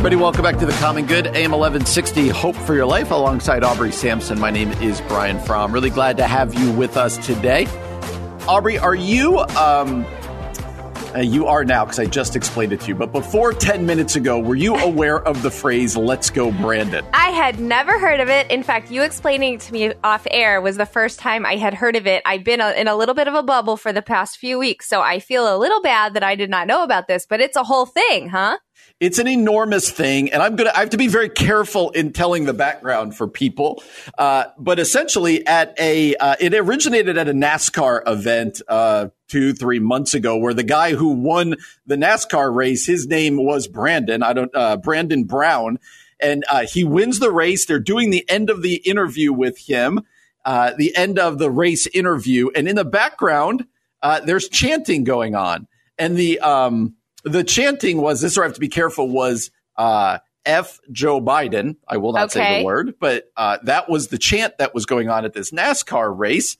everybody. Welcome back to the Common Good, AM 1160, Hope for Your Life, alongside Aubrey Sampson. My name is Brian Fromm. Really glad to have you with us today. Aubrey, are you, um, uh, you are now because I just explained it to you, but before 10 minutes ago, were you aware of the phrase, let's go, Brandon? I had never heard of it. In fact, you explaining it to me off air was the first time I had heard of it. I've been a, in a little bit of a bubble for the past few weeks, so I feel a little bad that I did not know about this, but it's a whole thing, huh? It's an enormous thing, and I'm gonna. I have to be very careful in telling the background for people. Uh, but essentially, at a, uh, it originated at a NASCAR event uh, two, three months ago, where the guy who won the NASCAR race, his name was Brandon. I don't, uh, Brandon Brown, and uh, he wins the race. They're doing the end of the interview with him, uh, the end of the race interview, and in the background, there's chanting going on, and the um the chanting was this, or I have to be careful, was uh, F Joe Biden. I will not okay. say the word, but uh, that was the chant that was going on at this NASCAR race.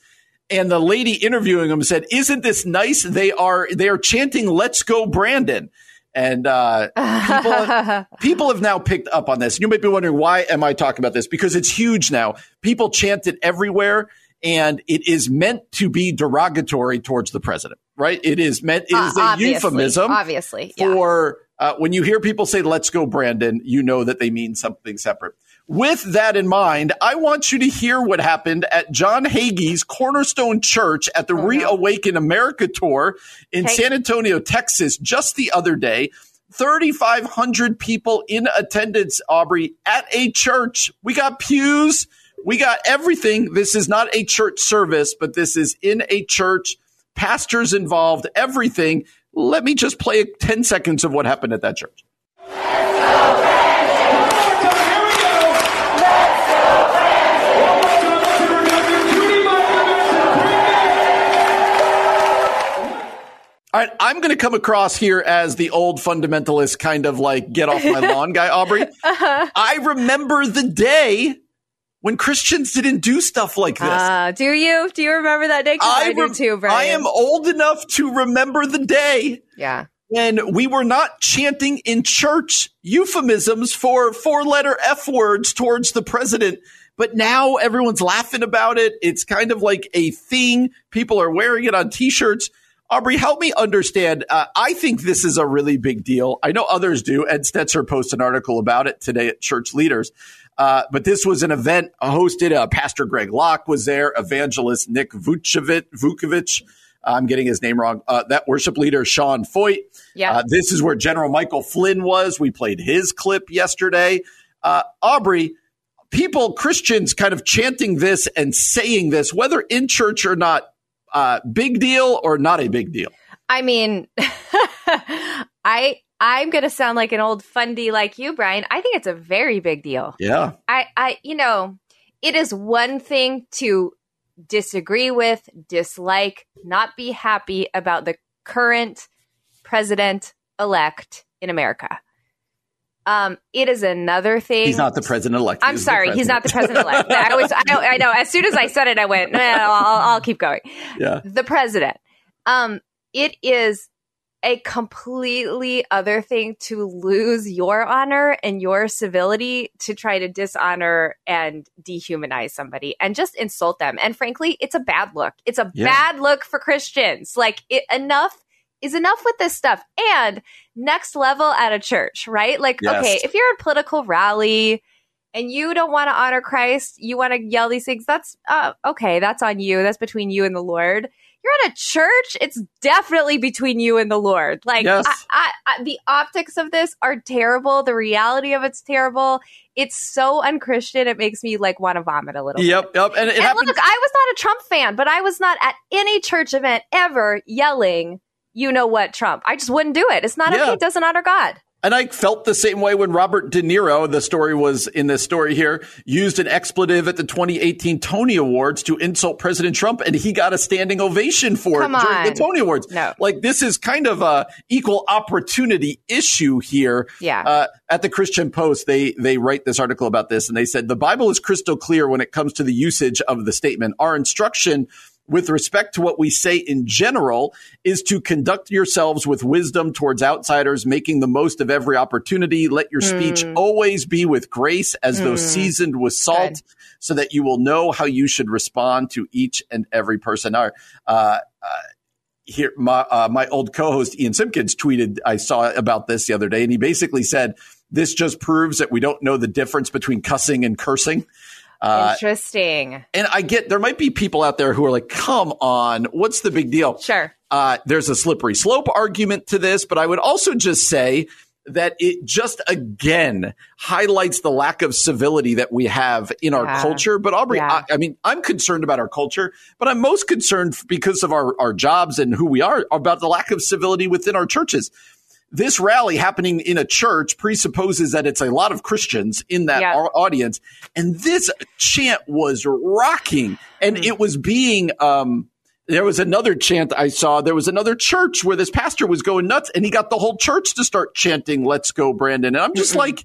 And the lady interviewing him said, "Isn't this nice? They are they are chanting, Let's go, Brandon." And uh, people, people have now picked up on this. You might be wondering why am I talking about this? Because it's huge now. People chant it everywhere, and it is meant to be derogatory towards the president right? It is meant, it is uh, a euphemism. Obviously. Yeah. For uh, when you hear people say, let's go, Brandon, you know that they mean something separate. With that in mind, I want you to hear what happened at John Hagee's Cornerstone Church at the oh, Reawaken no. America tour in hey. San Antonio, Texas, just the other day. 3,500 people in attendance, Aubrey, at a church. We got pews. We got everything. This is not a church service, but this is in a church pastors involved, everything. Let me just play 10 seconds of what happened at that church. All right, I'm going to come across here as the old fundamentalist kind of like get off my lawn guy, Aubrey. Uh-huh. I remember the day when Christians didn't do stuff like this. Uh, do you? Do you remember that day? I, I too, Brian. I am old enough to remember the day. Yeah. When we were not chanting in church euphemisms for four letter F words towards the president. But now everyone's laughing about it. It's kind of like a thing. People are wearing it on t shirts. Aubrey, help me understand. Uh, I think this is a really big deal. I know others do. Ed Stetzer posted an article about it today at Church Leaders. Uh, but this was an event hosted. Uh, Pastor Greg Locke was there. Evangelist Nick Vukovic. I'm getting his name wrong. Uh, that worship leader, Sean Feucht. Yeah. Uh, this is where General Michael Flynn was. We played his clip yesterday. Uh, Aubrey, people, Christians, kind of chanting this and saying this, whether in church or not, big deal or not a big deal. I mean, I I'm going to sound like an old fundy like you, Brian. I think it's a very big deal. Yeah. I, I, you know, it is one thing to disagree with, dislike, not be happy about the current president elect in America. Um, it is another thing. He's not the president elect. I'm sorry, he's not the president elect. I was, I know, I know. As soon as I said it, I went, no, I'll, I'll keep going. Yeah. The president. Um, it is a completely other thing to lose your honor and your civility to try to dishonor and dehumanize somebody and just insult them. And frankly, it's a bad look. It's a yeah. bad look for Christians. Like it, enough is enough with this stuff. And next level at a church, right? Like, yes. okay, if you're a political rally and you don't want to honor Christ, you want to yell these things, that's uh, okay. That's on you. That's between you and the Lord you're at a church. It's definitely between you and the Lord. Like yes. I, I, I, the optics of this are terrible. The reality of it's terrible. It's so unchristian. It makes me like want to vomit a little. Yep, bit. yep. And, and look, I was not a Trump fan, but I was not at any church event ever yelling, "You know what, Trump." I just wouldn't do it. It's not yeah. okay. It doesn't honor God. And I felt the same way when Robert De Niro, the story was in this story here, used an expletive at the 2018 Tony Awards to insult President Trump, and he got a standing ovation for Come it during on. the Tony Awards. No. Like this is kind of a equal opportunity issue here. Yeah. Uh, at the Christian Post, they they write this article about this, and they said the Bible is crystal clear when it comes to the usage of the statement. Our instruction with respect to what we say in general is to conduct yourselves with wisdom towards outsiders, making the most of every opportunity. Let your speech Mm. always be with grace as though Mm. seasoned with salt, Good. so that you will know how you should respond to each and every person. Our, uh, uh, here, my, uh, my old co-host Ian Simpkins tweeted, I saw about this the other day, and he basically said, this just proves that we don't know the difference between cussing and cursing. Uh, Interesting. and I get there might be people out there who are like, come on, what's the big deal? Sure. Uh, there's a slippery slope argument to this, but I would also just say that it just again highlights the lack of civility that we have in our culture. But Aubrey, Yeah. I, I mean, I'm concerned about our culture, but I'm most concerned because of our, our jobs and who we are about the lack of civility within our churches. This rally happening in a church presupposes that it's a lot of Christians in that Yeah. audience. And this chant was rocking and Mm. it was being, um, there was another chant I saw. There was another church where this pastor was going nuts and he got the whole church to start chanting, let's go, Brandon. And I'm just Mm-mm. like,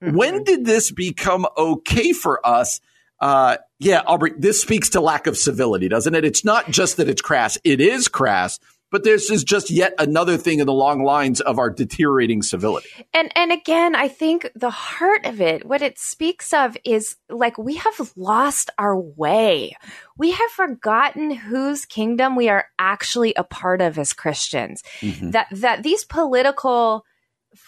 when did this become okay for us? Uh, yeah, Aubrey, this speaks to lack of civility, doesn't it? It's not just that it's crass. It is crass, but this is just yet another thing in the long lines of our deteriorating civility. And and again, I think the heart of it, what it speaks of is like we have lost our way. We have forgotten whose kingdom we are actually a part of as Christians. Mm-hmm. That that these political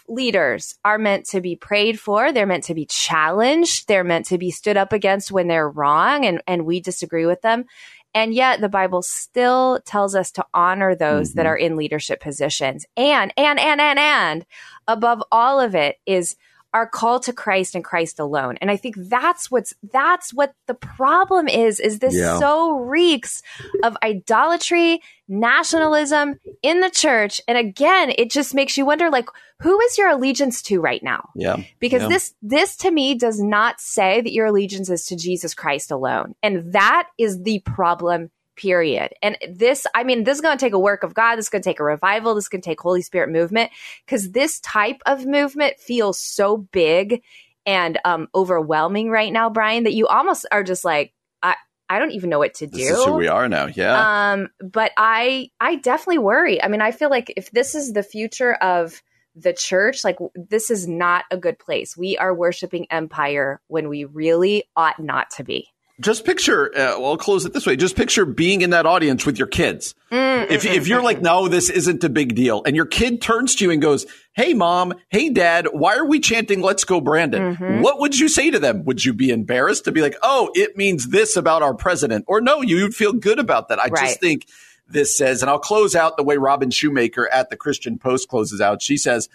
leaders are meant to be prayed for, they're meant to be challenged, they're meant to be stood up against when they're wrong and and we disagree with them. And yet the Bible still tells us to honor those that Mhm. are in leadership positions. And, and, and, and, and above all of it is our call to Christ and Christ alone. And I think that's what's, that's what the problem is, is this Yeah. so reeks of idolatry, nationalism in the church. And again, it just makes you wonder, like, who is your allegiance to right now? Yeah. because Yeah. this this to me does not say that your allegiance is to Jesus Christ alone and that is the problem period and this i mean this is going to take a work of god this is going to take a revival this is going to take holy spirit movement because this type of movement feels so big and um overwhelming right now brian that you almost are just like i i don't even know what to do This is who we are now. Yeah. um, but I I definitely worry. I mean, I feel like if this is the future of the church, like this is not a good place. We are worshiping empire when we really ought not to be. Just picture, uh, well, I'll close it this way. Just picture being in that audience with your kids. Mm, if, if you're like, no, this isn't a big deal, and your kid turns to you and goes, Hey, mom, hey, dad, why are we chanting, Let's go, Brandon? Mhm. What would you say to them? Would you be embarrassed to be like, Oh, it means this about our president? Or no, you'd feel good about that. I Right. just think this says, and I'll close out the way Robin Shoemaker at the Christian Post closes out. She says,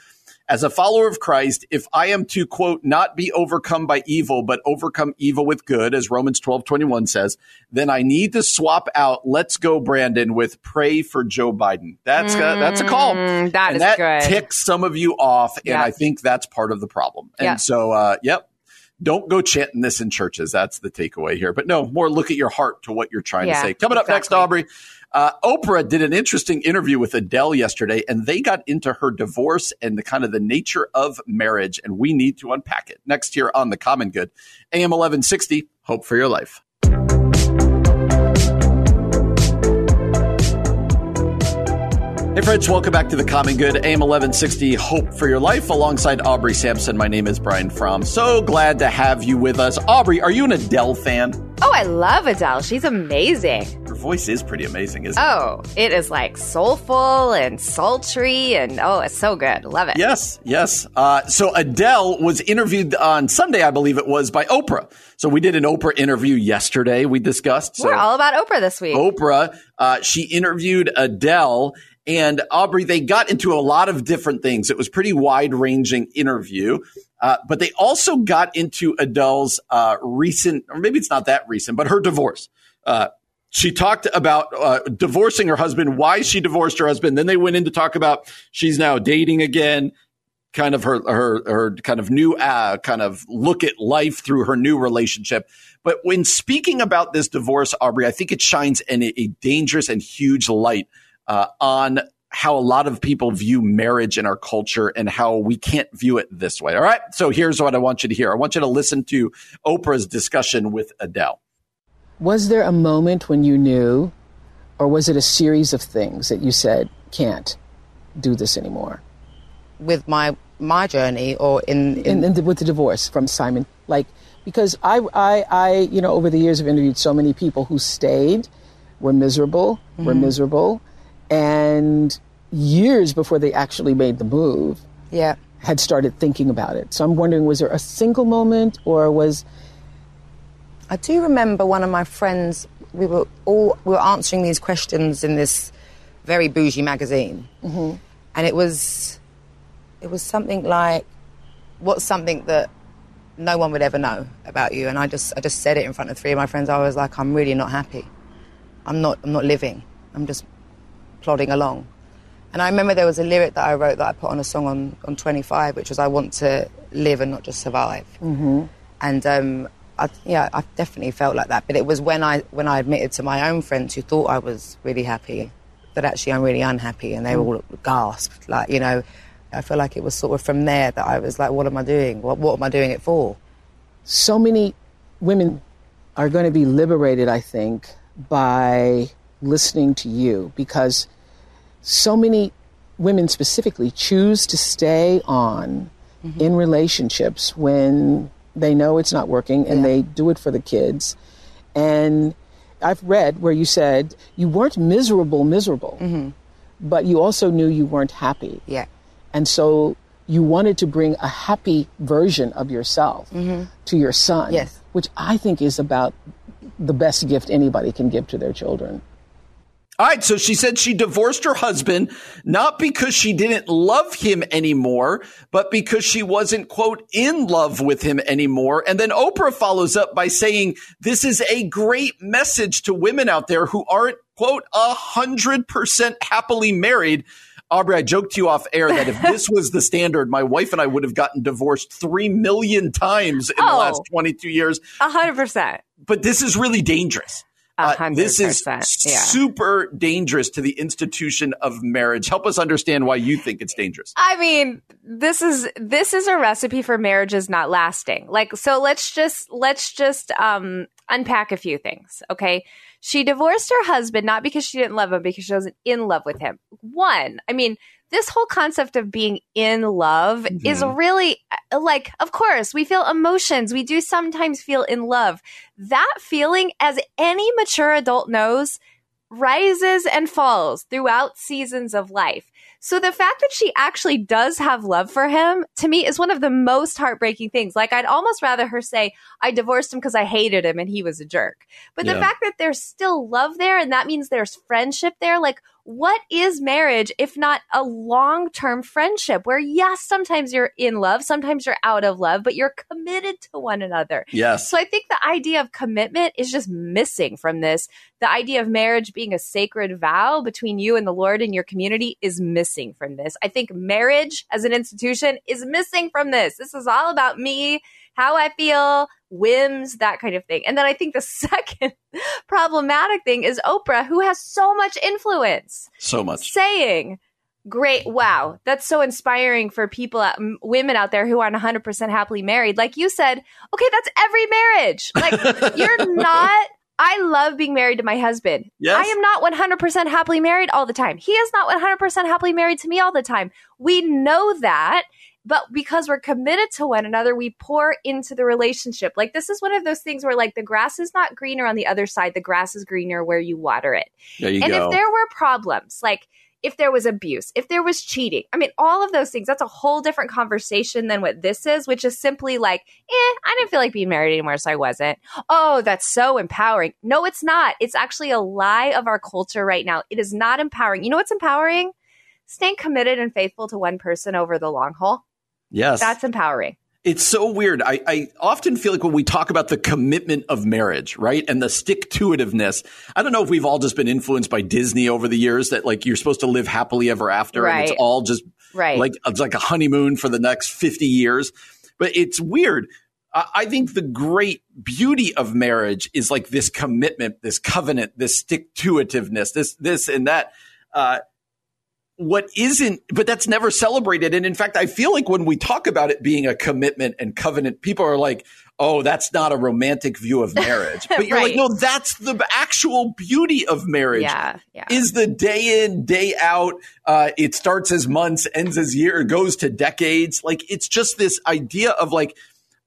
as a follower of Christ, if I am to quote, not be overcome by evil, but overcome evil with good, as Romans 12, 21 says, then I need to swap out let's go, Brandon, with pray for Joe Biden. That's, uh, that's a call. Mm, that and is that good. ticks some of you off. And Yeah. I think that's part of the problem. And Yeah. so, uh, yep. Don't go chanting this in churches. That's the takeaway here. But no, more look at your heart to what you're trying Yeah, to say. Coming up next. Aubrey. Uh, Oprah did an interesting interview with Adele yesterday, and they got into her divorce and the kind of the nature of marriage, and we need to unpack it. Next here on The Common Good, AM 1160, Hope for Your Life. Hey, friends, welcome back to The Common Good, AM 1160, Hope for Your Life, alongside Aubrey Sampson. My name is Brian Fromm. So glad to have you with us. Aubrey, are you an Adele fan? Oh, I love Adele. She's amazing. Voice is pretty amazing, isn't it? Oh, it is like soulful and sultry and oh, it's so good. Love it. Yes, yes. Uh, so Adele was interviewed on Sunday, I believe it was, by Oprah. So we did an Oprah interview yesterday. We discussed. So We're all about Oprah this week. Oprah, uh, she interviewed Adele and Aubrey. They got into a lot of different things. It was pretty wide ranging interview. Uh, but they also got into Adele's uh, recent, or maybe it's not that recent, but her divorce. Uh, she talked about uh, divorcing her husband, why she divorced her husband. Then they went in to talk about she's now dating again, kind of her her her kind of new uh, kind of look at life through her new relationship. But when speaking about this divorce, Aubrey, I think it shines in a, a dangerous and huge light uh, on how a lot of people view marriage in our culture and how we can't view it this way. All right. So here's what I want you to hear. I want you to listen to Oprah's discussion with Adele. Was there a moment when you knew or was it a series of things that you said can't do this anymore? With my my journey, or in, in, in, in the, with the divorce from Simon, like because I, I, I, you know, over the years have interviewed so many people who stayed, were miserable, mm-hmm. were miserable, and years before they actually made the move, yeah, had started thinking about it. So I'm wondering, was there a single moment, or was I do remember one of my friends. We were all we were answering these questions in this very bougie magazine, mm-hmm. and it was it was something like, "What's something that no one would ever know about you?" And I just I just said it in front of three of my friends. I was like, "I'm really not happy. I'm not I'm not living. I'm just plodding along." And I remember there was a lyric that I wrote that I put on a song on, on 25, which was I want to live and not just survive. Mm-hmm. And um, I, yeah, I definitely felt like that. But it was when I when I admitted to my own friends who thought I was really happy that actually I'm really unhappy, and they mm. all gasped. Like you know, I feel like it was sort of from there that I was like, what am I doing? What what am I doing it for? So many women are going to be liberated, I think, by listening to you because so many women specifically choose to stay on mm-hmm. in relationships when they know it's not working and yeah. they do it for the kids. And I've read where you said you weren't miserable, miserable, mm-hmm. but you also knew you weren't happy. Yeah. And so you wanted to bring a happy version of yourself mm-hmm. to your son. Yes. Which I think is about the best gift anybody can give to their children. All right. So she said she divorced her husband, not because she didn't love him anymore, but because she wasn't, quote, in love with him anymore. And then Oprah follows up by saying, this is a great message to women out there who aren't, quote, a hundred percent happily married. Aubrey, I joked to you off air that if this was the standard, my wife and I would have gotten divorced three million times in oh, the last 22 years. A hundred percent. But this is really dangerous. Uh, this is yeah. super dangerous to the institution of marriage. Help us understand why you think it's dangerous. I mean, this is this is a recipe for marriages not lasting. Like, so let's just let's just um, unpack a few things. Okay, she divorced her husband not because she didn't love him, because she wasn't in love with him. One, I mean, this whole concept of being in love mm-hmm. is really uh, like, of course, we feel emotions. We do sometimes feel in love. That feeling, as any mature adult knows, rises and falls throughout seasons of life. So the fact that she actually does have love for him to me is one of the most heartbreaking things. Like I'd almost rather her say, I divorced him because I hated him and he was a jerk. But yeah. the fact that there's still love there and that means there's friendship there, like what is marriage if not a long term friendship where, yes, sometimes you're in love, sometimes you're out of love, but you're committed to one another? Yes. So I think the idea of commitment is just missing from this. The idea of marriage being a sacred vow between you and the Lord and your community is missing from this. I think marriage as an institution is missing from this. This is all about me how I feel, whims, that kind of thing. And then I think the second problematic thing is Oprah, who has so much influence. So much. Saying, great wow that's so inspiring for people women out there who aren't 100% happily married like you said okay that's every marriage like you're not I love being married to my husband. Yes. I am not 100% happily married all the time. He is not 100% happily married to me all the time. We know that. But because we're committed to one another, we pour into the relationship. Like this is one of those things where like the grass is not greener on the other side. The grass is greener where you water it. There you and go. if there were problems, like if there was abuse, if there was cheating, I mean, all of those things, that's a whole different conversation than what this is, which is simply like, eh, I didn't feel like being married anymore, so I wasn't. Oh, that's so empowering. No, it's not. It's actually a lie of our culture right now. It is not empowering. You know what's empowering? Staying committed and faithful to one person over the long haul. Yes. That's empowering. It's so weird. I, I, often feel like when we talk about the commitment of marriage, right, and the stick to itiveness, I don't know if we've all just been influenced by Disney over the years that like you're supposed to live happily ever after, right. and it's all just right. like it's like a honeymoon for the next fifty years. But it's weird. I, I think the great beauty of marriage is like this commitment, this covenant, this stick to itiveness, this this and that. Uh, what isn't, but that's never celebrated. And in fact, I feel like when we talk about it being a commitment and covenant, people are like, oh, that's not a romantic view of marriage. But you're right. like, no, that's the actual beauty of marriage. Yeah, yeah. Is the day in, day out. Uh, it starts as months, ends as year, goes to decades. Like it's just this idea of like,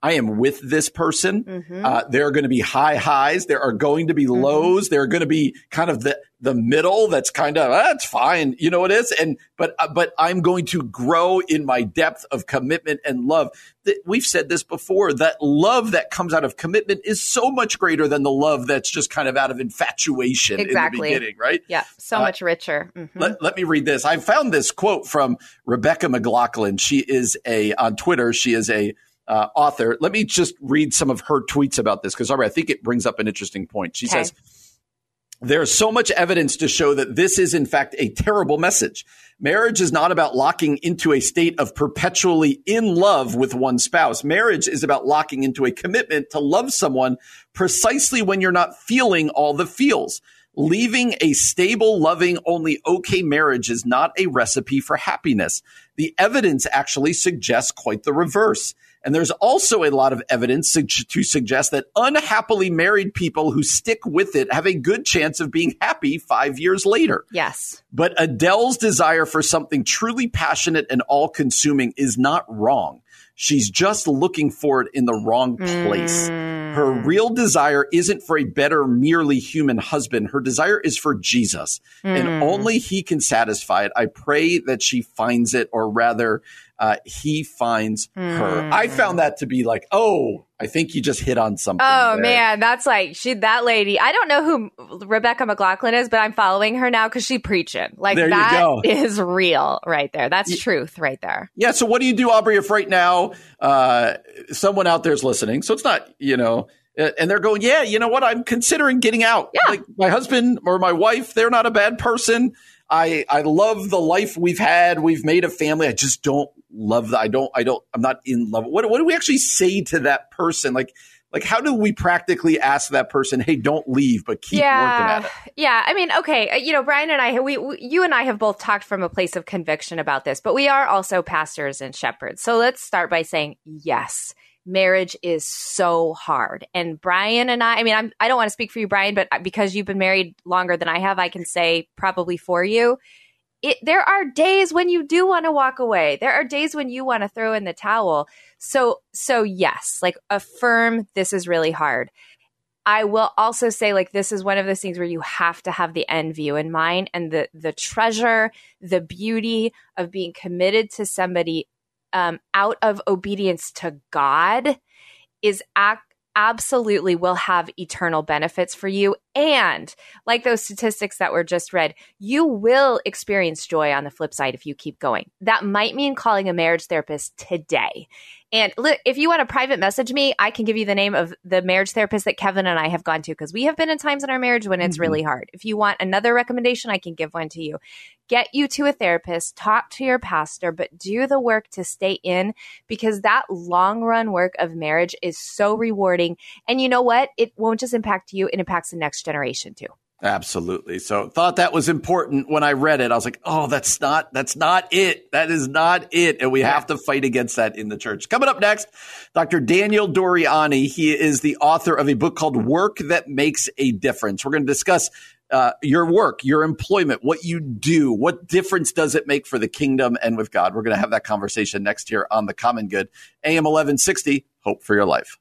I am with this person. Mm-hmm. Uh, there are going to be high highs. There are going to be mm-hmm. lows. There are going to be kind of the the middle. That's kind of that's fine. You know what it is. And but uh, but I'm going to grow in my depth of commitment and love. That we've said this before. That love that comes out of commitment is so much greater than the love that's just kind of out of infatuation exactly. in the beginning, right? Yeah, so uh, much richer. Mm-hmm. Let, let me read this. I found this quote from Rebecca McLaughlin. She is a on Twitter. She is a uh, author. Let me just read some of her tweets about this because I think it brings up an interesting point. She okay. says, there's so much evidence to show that this is, in fact, a terrible message. Marriage is not about locking into a state of perpetually in love with one spouse. Marriage is about locking into a commitment to love someone precisely when you're not feeling all the feels. Leaving a stable, loving, only okay marriage is not a recipe for happiness. The evidence actually suggests quite the reverse. And there's also a lot of evidence to suggest that unhappily married people who stick with it have a good chance of being happy five years later. Yes. But Adele's desire for something truly passionate and all consuming is not wrong. She's just looking for it in the wrong place. Mm. Her real desire isn't for a better, merely human husband. Her desire is for Jesus, mm. and only He can satisfy it. I pray that she finds it, or rather, uh, he finds mm. her. I hmm. found that to be like, oh, I think you just hit on something. Oh there. man, that's like she that lady. I don't know who Rebecca McLaughlin is, but I'm following her now because she preaching. Like there that is real right there. That's yeah. truth right there. Yeah. So what do you do, Aubrey? If right now uh, someone out there is listening, so it's not you know and they're going, yeah, you know what? I'm considering getting out. Yeah. Like my husband or my wife, they're not a bad person. I I love the life we've had. We've made a family. I just don't love that. I don't. I don't. I'm not in love. What What do we actually say to that person? Like like how do we practically ask that person hey don't leave but keep yeah, working at it yeah i mean okay uh, you know brian and i we, we, you and i have both talked from a place of conviction about this but we are also pastors and shepherds so let's start by saying yes marriage is so hard. And Brian and I, I mean, I'm, I don't want to speak for you, Brian, but uh, because you've been married longer than I have, I can say probably for you. It, there are days when you do want to walk away. There are days when you want to throw in the towel. So, so yes, like affirm this is really hard. I will also say like this is one of those things where you have to have the end view in mind and the the treasure, the beauty of being committed to somebody um, out of obedience to God is absolutely will have eternal benefits for you. And like those statistics that were just read, you will experience joy on the flip side if you keep going. That might mean calling a marriage therapist today. And look, if you want to private message me, I can give you the name of the marriage therapist that Kevin and I have gone to because we have been in times in our marriage when it's mm-hmm. really hard. If you want another recommendation, I can give one to you. Get you to a therapist, talk to your pastor, but do the work to stay in because that long run work of marriage is so rewarding. And you know what? It won't just impact you, it impacts the next generation too. Absolutely. So thought that was important when I read it. I was like, "Oh, that's not that's not it. That is not it." And we have to fight against that in the church. Coming up next, Dr. Daniel Doriani. He is the author of a book called Work That Makes a Difference. We're going to discuss uh, your work, your employment, what you do, what difference does it make for the kingdom and with God? We're going to have that conversation next year on the Common Good. AM 1160, Hope for Your Life.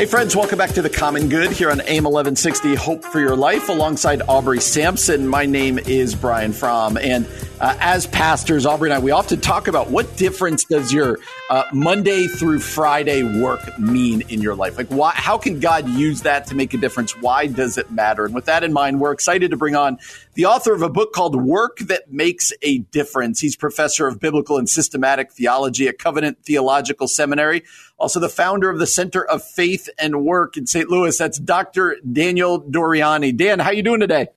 Hey, friends, welcome back to the Common Good here on AM 1160 Hope for Your Life alongside Aubrey Sampson. My name is Brian Fromm. And uh, as pastors, Aubrey and I, we often talk about what difference does your uh, Monday through Friday work mean in your life? Like, why, how can God use that to make a difference? Why does it matter? And with that in mind, we're excited to bring on the author of a book called Work That Makes a Difference. He's professor of biblical and systematic theology at Covenant Theological Seminary, also the founder of the Center of Faith and Work in St. Louis. That's Dr. Daniel Doriani. Dan, how you doing today?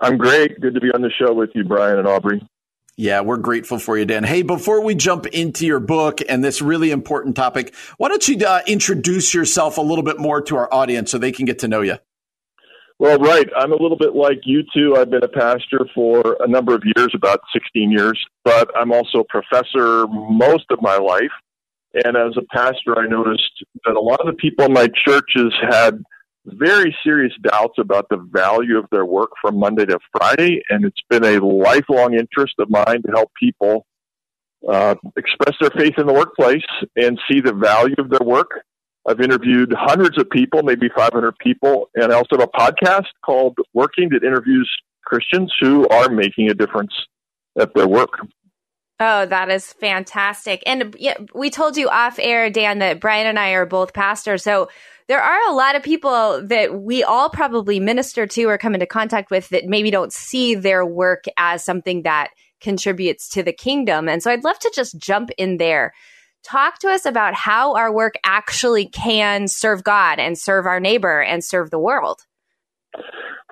I'm great. Good to be on the show with you, Brian and Aubrey. Yeah, we're grateful for you, Dan. Hey, before we jump into your book and this really important topic, why don't you uh, introduce yourself a little bit more to our audience so they can get to know you? Well, right. I'm a little bit like you two. I've been a pastor for a number of years, about 16 years, but I'm also a professor most of my life. And as a pastor, I noticed that a lot of the people in my churches had very serious doubts about the value of their work from Monday to Friday. And it's been a lifelong interest of mine to help people uh, express their faith in the workplace and see the value of their work I've interviewed hundreds of people, maybe 500 people, and I also have a podcast called Working that interviews Christians who are making a difference at their work. Oh, that is fantastic. And yeah, we told you off air, Dan, that Brian and I are both pastors. So there are a lot of people that we all probably minister to or come into contact with that maybe don't see their work as something that contributes to the kingdom. And so I'd love to just jump in there talk to us about how our work actually can serve God and serve our neighbor and serve the world.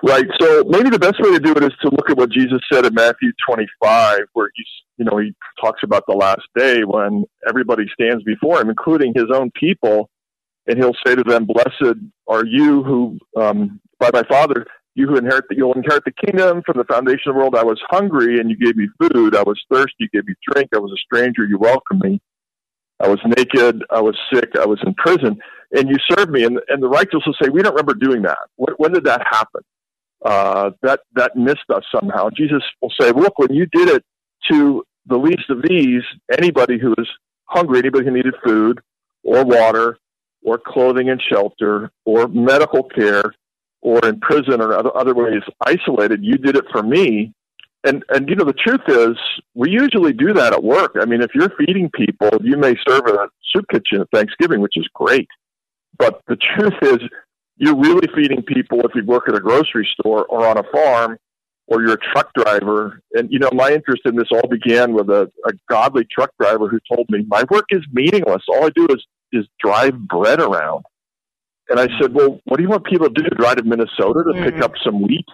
Right. So maybe the best way to do it is to look at what Jesus said in Matthew 25, where he's, you know, he talks about the last day when everybody stands before him, including his own people, and he'll say to them, "Blessed are you who, um, by my Father, you who inherit the, you'll inherit the kingdom from the foundation of the world. I was hungry and you gave me food. I was thirsty, you gave me drink. I was a stranger, you welcomed me." I was naked. I was sick. I was in prison. And you served me. And, and the righteous will say, we don't remember doing that. When, when did that happen? Uh, that, that missed us somehow. Jesus will say, look, when you did it to the least of these, anybody who was hungry, anybody who needed food or water or clothing and shelter or medical care or in prison or other, other ways isolated, you did it for me and and you know the truth is we usually do that at work. I mean if you're feeding people you may serve a soup kitchen at thanksgiving which is great. But the truth is you're really feeding people if you work at a grocery store or on a farm or you're a truck driver. And you know my interest in this all began with a, a godly truck driver who told me my work is meaningless. All i do is is drive bread around. And i said well what do you want people to do? Drive to minnesota to mm-hmm. pick up some wheat?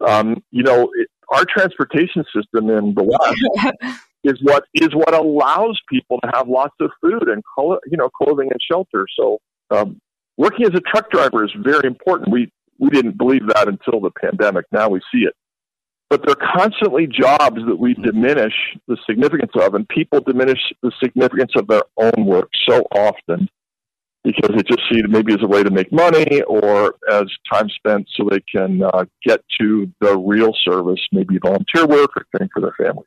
Um, you know, it, our transportation system in the West is what is what allows people to have lots of food and you know clothing and shelter. So um, working as a truck driver is very important. We we didn't believe that until the pandemic. Now we see it. But they're constantly jobs that we diminish the significance of, and people diminish the significance of their own work so often because they just see it maybe as a way to make money or as time spent so they can uh, get to the real service, maybe volunteer work or caring for their families.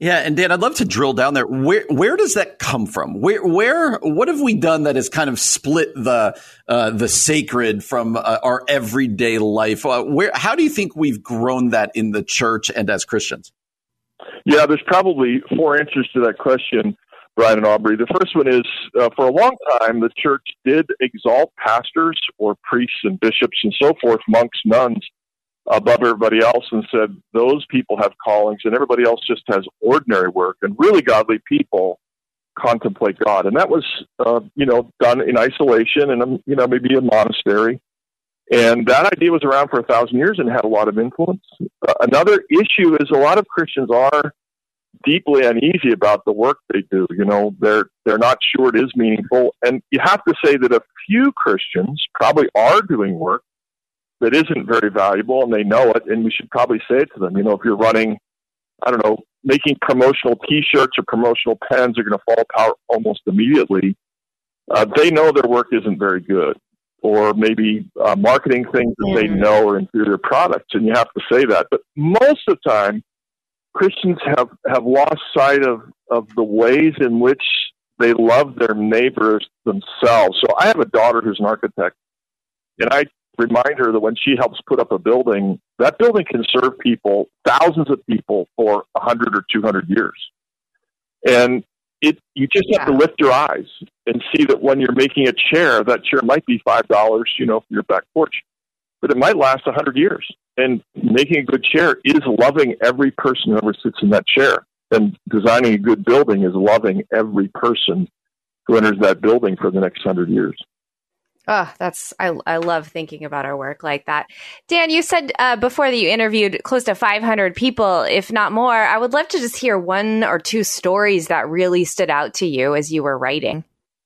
Yeah, and Dan, I'd love to drill down there. Where where does that come from? Where where what have we done that has kind of split the uh, the sacred from uh, our everyday life? Uh, where how do you think we've grown that in the church and as Christians? Yeah, there's probably four answers to that question. Brian and Aubrey. The first one is uh, for a long time, the church did exalt pastors or priests and bishops and so forth, monks, nuns, above everybody else and said those people have callings and everybody else just has ordinary work. And really godly people contemplate God. And that was, uh, you know, done in isolation and, you know, maybe a monastery. And that idea was around for a thousand years and had a lot of influence. Uh, another issue is a lot of Christians are deeply uneasy about the work they do. You know, they're they're not sure it is meaningful, and you have to say that a few Christians probably are doing work that isn't very valuable, and they know it. And we should probably say it to them. You know, if you're running, I don't know, making promotional T-shirts or promotional pens are going to fall apart almost immediately. Uh, they know their work isn't very good, or maybe uh, marketing things that they know are inferior products, and you have to say that. But most of the time Christians have, have lost sight of, of the ways in which they love their neighbors themselves. So I have a daughter who's an architect, and I remind her that when she helps put up a building, that building can serve people, thousands of people, for 100 or 200 years. And it, you just yeah. have to lift your eyes and see that when you're making a chair, that chair might be $5, you know, for your back porch, but it might last 100 years. And making a good chair is loving every person who ever sits in that chair. And designing a good building is loving every person who enters that building for the next hundred years. Oh, that's I, I love thinking about our work like that. Dan, you said uh, before that you interviewed close to 500 people, if not more. I would love to just hear one or two stories that really stood out to you as you were writing.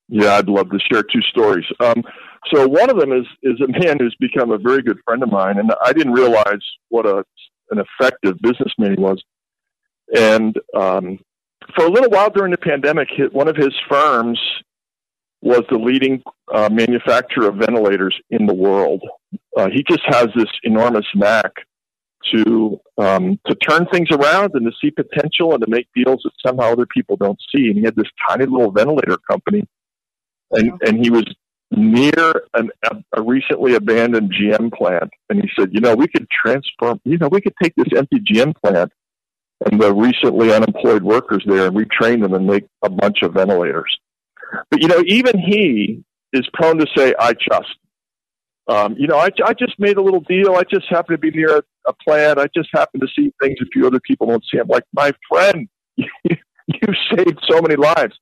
Yeah, I'd love to share two stories. Um, So one of them is is a man who's become a very good friend of mine, and I didn't realize what a an effective businessman he was. And um, for a little while during the pandemic, one of his firms was the leading uh, manufacturer of ventilators in the world. Uh, he just has this enormous knack to um, to turn things around and to see potential and to make deals that somehow other people don't see. And he had this tiny little ventilator company, and and he was near an, a recently abandoned GM plant, and he said, you know, we could transform, you know, we could take this empty GM plant and the recently unemployed workers there and retrain them and make a bunch of ventilators. But you know, even he is prone to say, "I just." Um, you know, I, I just made a little deal. I just happened to be near a, a plant. I just happened to see things a few other people don't see. I'm like, my friend, you, you saved so many lives.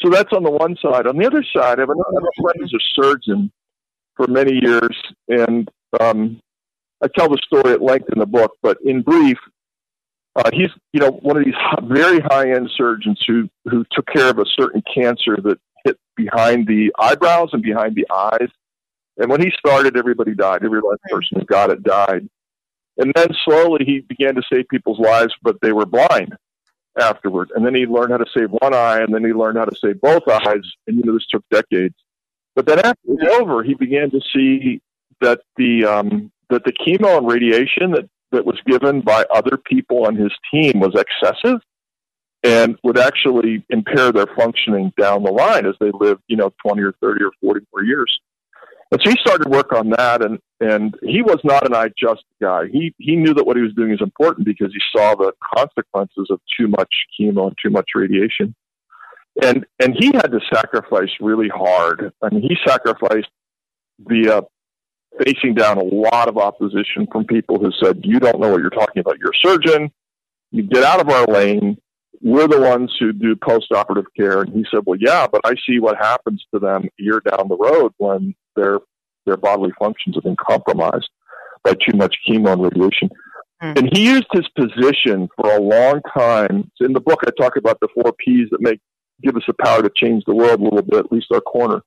So that's on the one side. On the other side, I have another friend who's a surgeon for many years, and um, I tell the story at length in the book. But in brief, uh, he's you know one of these very high end surgeons who who took care of a certain cancer that hit behind the eyebrows and behind the eyes. And when he started, everybody died. Every last person who got it died. And then slowly he began to save people's lives, but they were blind afterward. And then he learned how to save one eye, and then he learned how to save both eyes. And you know, this took decades. But then after it was over, he began to see that the um, that the chemo and radiation that that was given by other people on his team was excessive and would actually impair their functioning down the line as they lived, you know, 20 or 30 or 40 more years. And so he started work on that, and and he was not an I just guy. He he knew that what he was doing is important because he saw the consequences of too much chemo and too much radiation, and and he had to sacrifice really hard. I mean, he sacrificed the uh, facing down a lot of opposition from people who said, "You don't know what you're talking about. You're a surgeon. You get out of our lane. We're the ones who do post-operative care." And he said, "Well, yeah, but I see what happens to them a year down the road when their their bodily functions have been compromised by too much chemo and radiation." Mm. And he used his position for a long time. In the book, I talk about the four P's that make give us the power to change the world a little bit, at least our corner.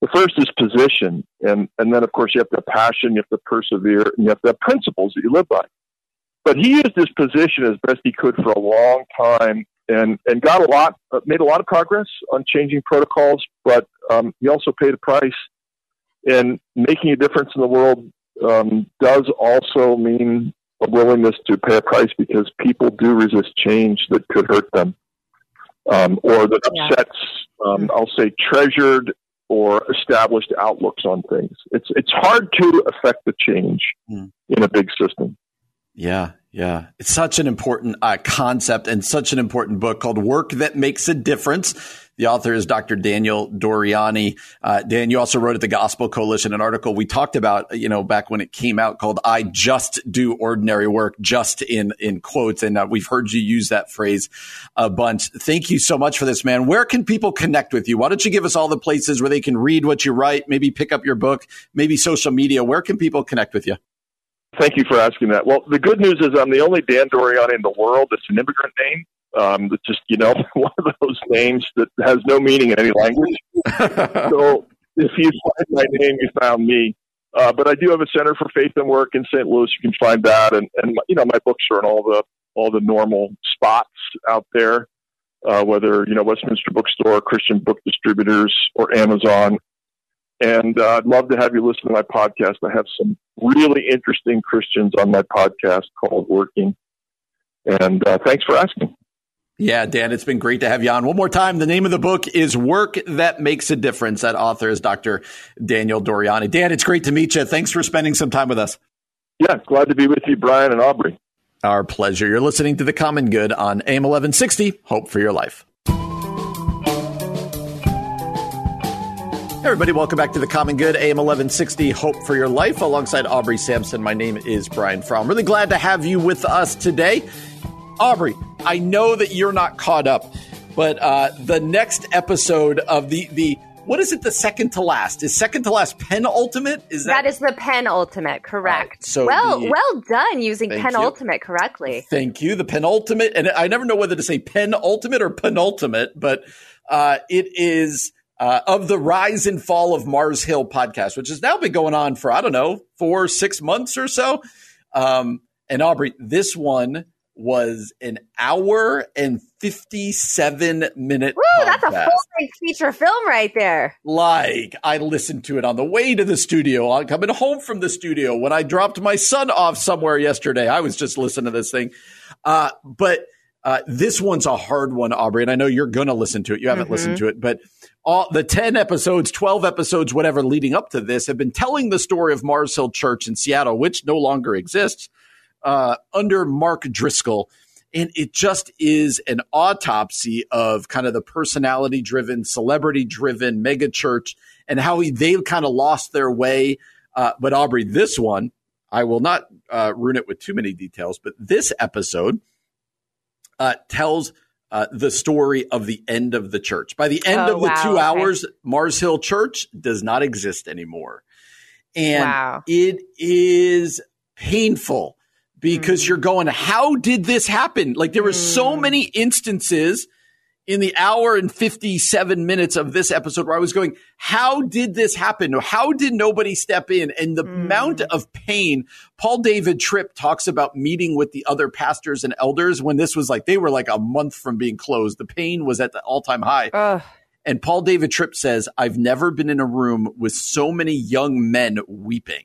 The first is position, and and then of course you have to have passion, you have to persevere, and you have to have principles that you live by. But he used his position as best he could for a long time, and and got a lot, uh, made a lot of progress on changing protocols. But um, he also paid a price, and making a difference in the world um, does also mean a willingness to pay a price because people do resist change that could hurt them. Um, or that upsets, um, I'll say, treasured or established outlooks on things. It's it's hard to affect the change mm. in a big system. Yeah, yeah. It's such an important uh, concept and such an important book called Work That Makes a Difference. The author is Dr. Daniel Doriani. Uh, Dan, you also wrote at the Gospel Coalition an article we talked about, you know, back when it came out called I Just Do Ordinary Work, just in, in quotes. And uh, we've heard you use that phrase a bunch. Thank you so much for this, man. Where can people connect with you? Why don't you give us all the places where they can read what you write, maybe pick up your book, maybe social media? Where can people connect with you? Thank you for asking that. Well, the good news is I'm the only Dan Doriani in the world that's an immigrant name. Um, it's just, you know, one of those names that has no meaning in any language. so if you find my name, you found me. Uh, but I do have a Center for Faith and Work in St. Louis. You can find that, and and you know my books are in all the all the normal spots out there, uh, whether you know Westminster Bookstore, Christian Book Distributors, or Amazon. And uh, I'd love to have you listen to my podcast. I have some really interesting Christians on my podcast called Working. And uh, thanks for asking. Yeah, Dan, it's been great to have you on. One more time, the name of the book is Work That Makes a Difference. That author is Dr. Daniel Doriani. Dan, it's great to meet you. Thanks for spending some time with us. Yeah, glad to be with you, Brian and Aubrey. Our pleasure. You're listening to The Common Good on AM 1160. Hope for your life. Hey everybody, welcome back to the Common Good, AM 1160, Hope for Your Life, alongside Aubrey Sampson. My name is Brian Fromm. Really glad to have you with us today. Aubrey, I know that you're not caught up, but uh, the next episode of the the what is it? The second to last is second to last penultimate. Is that that is the penultimate? Correct. Right, so well, the, well done using penultimate you. correctly. Thank you. The penultimate, and I never know whether to say penultimate or penultimate, but uh, it is uh, of the rise and fall of Mars Hill podcast, which has now been going on for, I don't know, four, six months or so. Um, and Aubrey, this one was an hour and 57 minute Woo, that's a full length feature film right there. Like, I listened to it on the way to the studio, I'm coming home from the studio. When I dropped my son off somewhere yesterday, I was just listening to this thing. Uh, but uh, this one's a hard one, Aubrey, and I know you're going to listen to it. You haven't mm-hmm. listened to it, but all the 10 episodes, 12 episodes, whatever leading up to this have been telling the story of Mars Hill Church in Seattle, which no longer exists, uh, under Mark Driscoll. And it just is an autopsy of kind of the personality driven, celebrity driven mega church and how he, they kind of lost their way. Uh, but Aubrey, this one, I will not uh, ruin it with too many details, but this episode uh, tells uh, the story of the end of the church. By the end oh, of the wow, two okay. hours, Mars Hill Church does not exist anymore. And wow. it is painful because mm. you're going, how did this happen? Like there were mm. so many instances in the hour and 57 minutes of this episode where I was going, how did this happen? How did nobody step in? And the mm. amount of pain, Paul David Tripp talks about meeting with the other pastors and elders when this was like, they were like a month from being closed. The pain was at the all time high. Uh. And Paul David Tripp says, I've never been in a room with so many young men weeping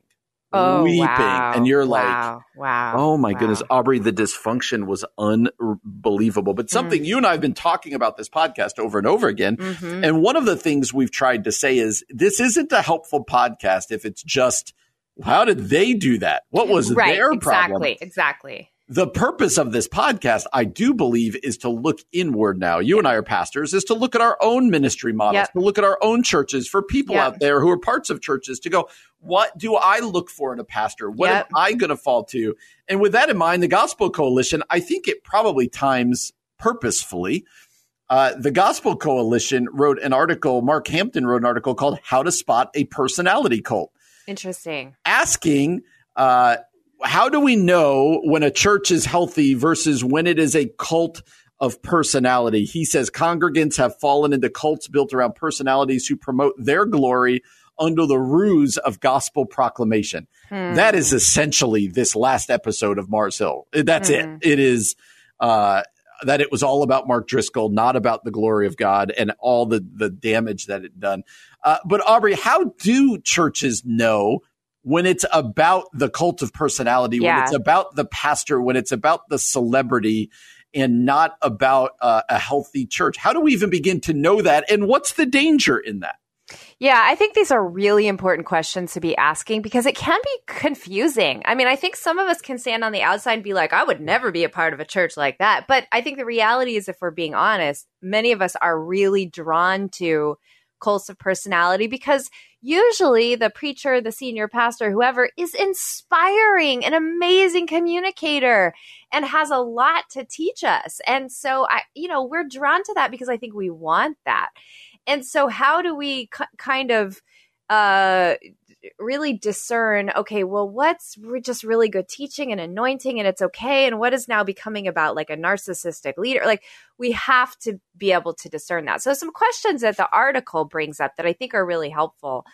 oh, weeping. Wow. And you're wow. like, wow. Oh my wow. goodness, Aubrey, the dysfunction was unbelievable. But something mm. you and I have been talking about this podcast over and over again. Mm-hmm. And one of the things we've tried to say is this isn't a helpful podcast if it's just, how did they do that? What was right, their problem? Exactly. Exactly the purpose of this podcast, I do believe, is to look inward now. You and I are pastors, is to look at our own ministry models, yep. to look at our own churches for people yep. out there who are parts of churches to go, what do I look for in a pastor? What yep. am I going to fall to? And with that in mind, the Gospel Coalition, I think it probably times purposefully. Uh, the Gospel Coalition wrote an article, Mark Hampton wrote an article called How to Spot a Personality Cult. Interesting. Asking, uh, how do we know when a church is healthy versus when it is a cult of personality? He says congregants have fallen into cults built around personalities who promote their glory under the ruse of gospel proclamation. Hmm. That is essentially this last episode of Mars Hill. That's hmm. it. It is uh, that it was all about Mark Driscoll, not about the glory of God and all the the damage that it done. Uh, but Aubrey, how do churches know when it's about the cult of personality, yeah. when it's about the pastor, when it's about the celebrity, and not about uh, a healthy church? How do we even begin to know that? And what's the danger in that? Yeah, I think these are really important questions to be asking because it can be confusing. I mean, I think some of us can stand on the outside and be like, I would never be a part of a church like that. But I think the reality is, if we're being honest, many of us are really drawn to cults of personality because usually the preacher, the senior pastor, whoever is inspiring, an amazing communicator, and has a lot to teach us. And so I, you know, we're drawn to that because I think we want that. And so how do we k- kind of uh really discern okay well what's just really good teaching and anointing and it's okay? And what is now becoming about like a narcissistic leader? Like we have to be able to discern that. So some questions that the article brings up that i think are really helpful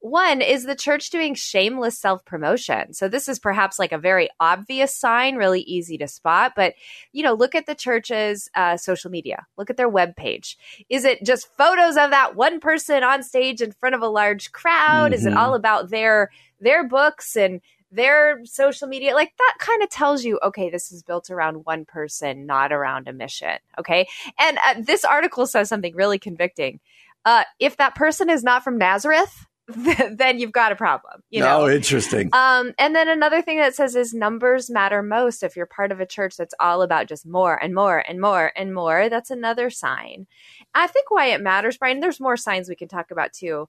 one is the church doing shameless self promotion. So this is perhaps like a very obvious sign, really easy to spot. But you know, look at the church's uh, social media. Look at their web page. Is it just photos of that one person on stage in front of a large crowd? Mm-hmm. Is it mm-hmm. all about their their books and their social media like that kind of tells you okay this is built around one person not around a mission okay and uh, this article says something really convicting uh, if that person is not from nazareth then you've got a problem. You know, oh, interesting. Um, and then another thing that says is numbers matter most. If you're part of a church that's all about just more and more and more and more, that's another sign. I think why it matters, Brian. There's more signs we can talk about too.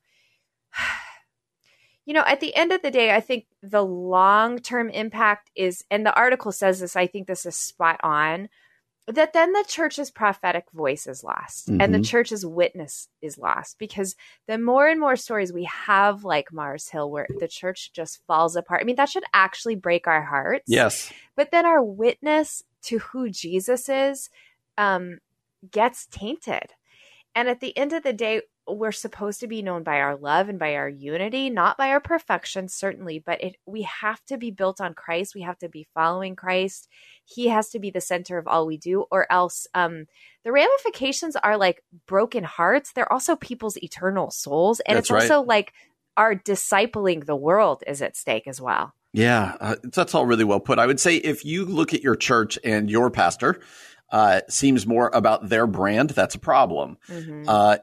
you know, at the end of the day, I think the long term impact is, and the article says this. I think this is spot on that then the church's prophetic voice is lost mm-hmm. and the mm-hmm. church's witness is lost because the more and more stories we have like Mars Hill where the church just falls apart. I mean, that should actually break our hearts. Yes. But then our witness to who Jesus is um, gets tainted. And at the end of the day, we're supposed to be known by our love and by our unity, not by our perfection, certainly, but it we have to be built on Christ. We have to be following Christ. He has to be the center of all we do, or else um, the ramifications are like broken hearts. They're also people's eternal souls, and That's it's right. also like our discipling the world is at stake as well. Yeah, uh, that's all really well put. I would say if you look at your church and your pastor uh, seems more about their brand, that's a problem. Mhm. Uh,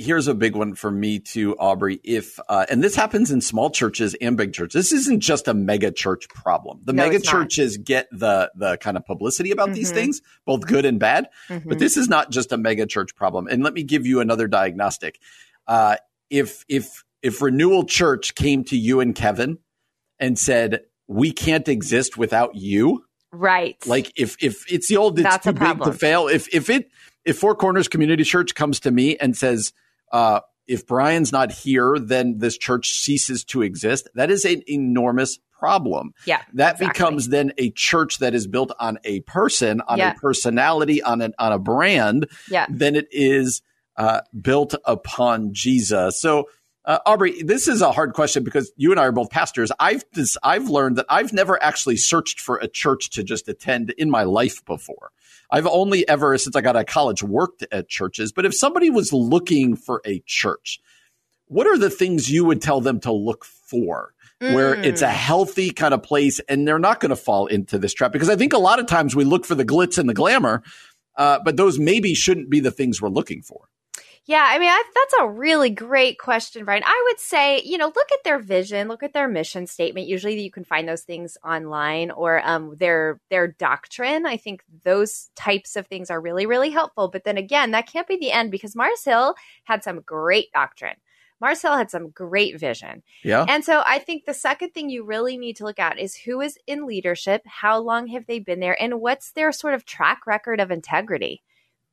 here's a big one for me too, Aubrey. If uh, and this happens in small churches and big churches. This isn't just a mega church problem. The No, mega it's not. churches get the the kind of publicity about these Mhm. things, both good and bad. Mhm. But this is not just a mega church problem. And let me give you another diagnostic. Uh, if if if Renewal Church came to you and Kevin and said, "We can't exist without you," right. like if if it's the old, it's That's too big to fail. If if it if Four Corners Community Church comes to me and says, uh, "If Brian's not here, then this church ceases to exist," that is an enormous problem yeah. that exactly. becomes then a church that is built on a person, on Yeah. a personality, on an on a brand. Yeah. Than it is uh, built upon Jesus. So. Uh, Aubrey, this is a hard question because you and I are both pastors. I've this, I've learned that I've never actually searched for a church to just attend in my life before. I've only ever since I got out of college worked at churches. But if somebody was looking for a church, what are the things you would tell them to look for? where Mm. it's a healthy kind of place and they're not going to fall into this trap because I think a lot of times we look for the glitz and the glamour, uh, but those maybe shouldn't be the things we're looking for. Yeah, I mean, I, that's a really great question, Brian. I would say, you know, look at their vision, look at their mission statement. Usually, you can find those things online or um, their their doctrine. I think those types of things are really, really helpful. But then again, that can't be the end because Mars Hill had some great doctrine. Mars Hill had some great vision. Yeah. And so I think the second thing you really need to look at is who is in leadership, how long have they been there, and what's their sort of track record of integrity.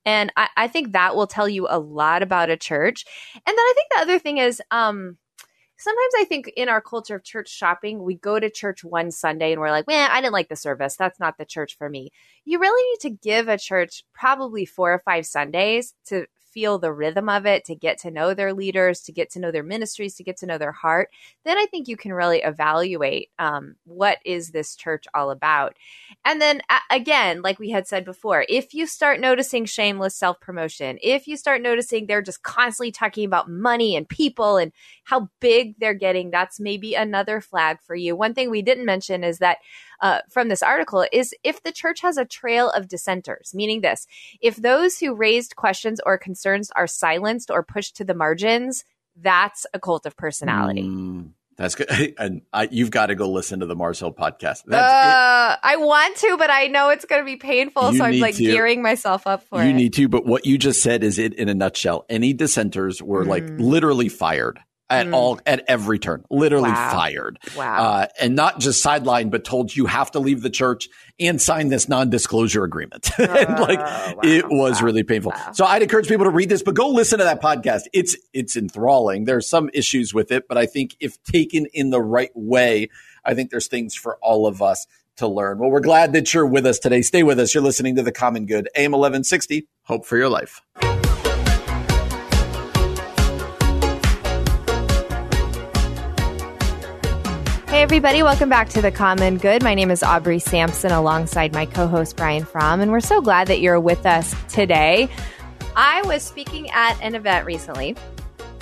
And I, I think that will tell you a lot about a church. And then I think the other thing is, um, sometimes I think in our culture of church shopping, we go to church one Sunday and we're like, man, I didn't like the service. That's not the church for me. You really need to give a church probably four or five Sundays to feel the rhythm of it, to get to know their leaders, to get to know their ministries, to get to know their heart. Then I think you can really evaluate um, what is this church all about. And then again, like we had said before, if you start noticing shameless self promotion, if you start noticing they're just constantly talking about money and people and how big they're getting, that's maybe another flag for you. One thing we didn't mention is that uh, from this article is if the church has a trail of dissenters, meaning this, if those who raised questions or concerns are silenced or pushed to the margins, that's a cult of personality. Mm, that's good. And I, you've got to go listen to the Mars Hill podcast. Uh, I want to, but I know it's going to be painful, You so I'm like to. gearing myself up for you it. You need to, but what you just said is it in a nutshell. Any dissenters were like Mm. literally fired at Mm. all, at every turn, literally Wow. fired. wow. Uh, and not just sidelined, but told you have to leave the church and sign this non-disclosure agreement. and like Oh, wow. it was Wow. really painful. So I'd encourage people to read this, but go listen to that podcast. It's it's enthralling. There's some issues with it, but I think if taken in the right way, I think there's things for all of us to learn. Well, we're glad that you're with us today. Stay with us. You're listening to the Common Good, AM 1160. Hope for your life. Hey, everybody, welcome back to The Common Good. My name is Aubrey Sampson alongside my co host Brian Fromm, and we're so glad that you're with us today. I was speaking at an event recently,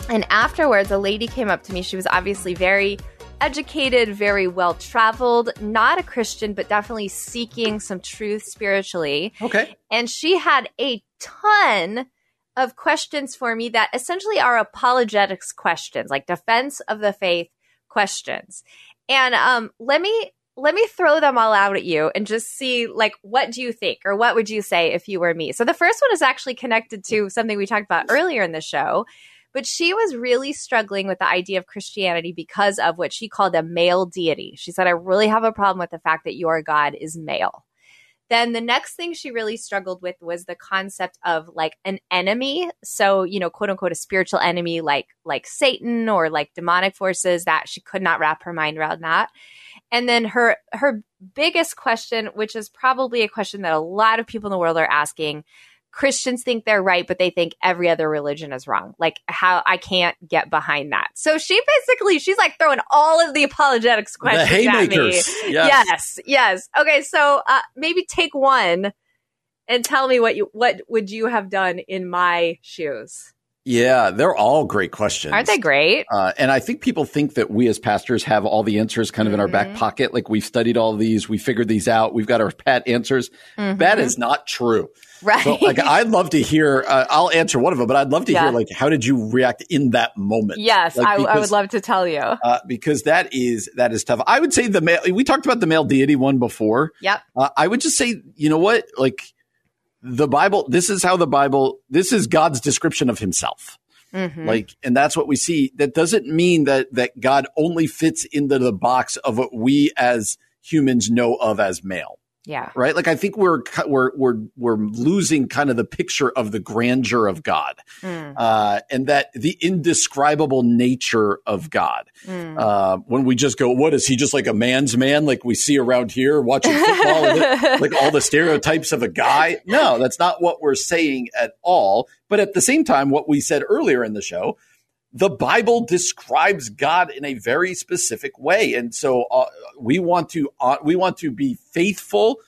and afterwards, a lady came up to me. She was obviously very educated, very well traveled, not a Christian, but definitely seeking some truth spiritually. Okay. And she had a ton of questions for me that essentially are apologetics questions, like defense of the faith questions. And um, let me let me throw them all out at you and just see like what do you think or what would you say if you were me. So the first one is actually connected to something we talked about earlier in the show. But she was really struggling with the idea of Christianity because of what she called a male deity. She said, I really have a problem with the fact that your God is male. Then the next thing she really struggled with was the concept of like an enemy. So, you know, quote unquote, a spiritual enemy like like Satan or like demonic forces that she could not wrap her mind around that. And then her her biggest question, which is probably a question that a lot of people in the world are asking, Christians think they're right, but they think every other religion is wrong. Like how I can't get behind that. So she basically she's like throwing all of the apologetics questions the at me. Yes. Yes, yes. Okay, so uh, maybe take one and tell me what you what would you have done in my shoes? Yeah, they're all great questions. Aren't they great? Uh, and I think people think that we as pastors have all the answers kind of in our back Mhm. pocket. Like we've studied all these, we figured these out, we've got our pat answers. Mhm. That is not true. right. So, like, I'd love to hear. Uh, I'll answer one of them, but I'd love to Yeah. hear like how did you react in that moment? yes, Like, I, I would love to tell you. uh, because that is that is tough. I would say the male. We talked about the male deity one before. Yep. Uh, I would just say, you know what? Like the Bible. This is how the Bible. This is God's description of Himself. Mhm. Like, and that's what we see. That doesn't mean that that God only fits into the box of what we as humans know of as male, yeah. right? Like, I think we're we're we're we're losing kind of the picture of the grandeur of God, Mm, uh, and that the indescribable nature of God. mm. Uh, when we just go, what is he? Just like a man's man, like we see around here watching football, and it- like all the stereotypes of a guy. No, that's not what we're saying at all. But at the same time, what we said earlier in the show, the Bible describes God in a very specific way, and so uh, we want to uh, we want to be faithful